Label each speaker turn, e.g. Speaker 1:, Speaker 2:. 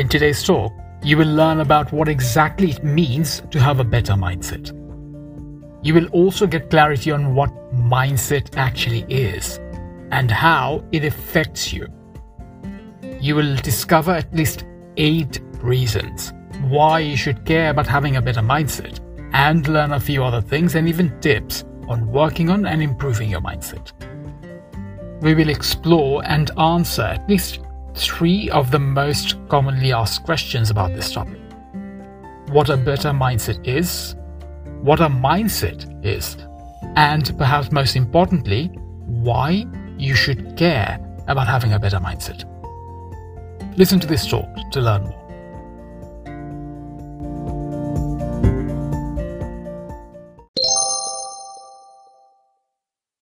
Speaker 1: In today's talk, you will learn about what exactly it means to have a better mindset. You will also get clarity on what mindset actually is and how it affects you. You will discover at least eight reasons why you should care about having a better mindset and learn a few other things and even tips on working on and improving your mindset. We will explore and answer at least three of the most commonly asked questions about this topic what a better mindset is, what a mindset is, and perhaps most importantly, why you should care about having a better mindset. Listen to this talk to learn more.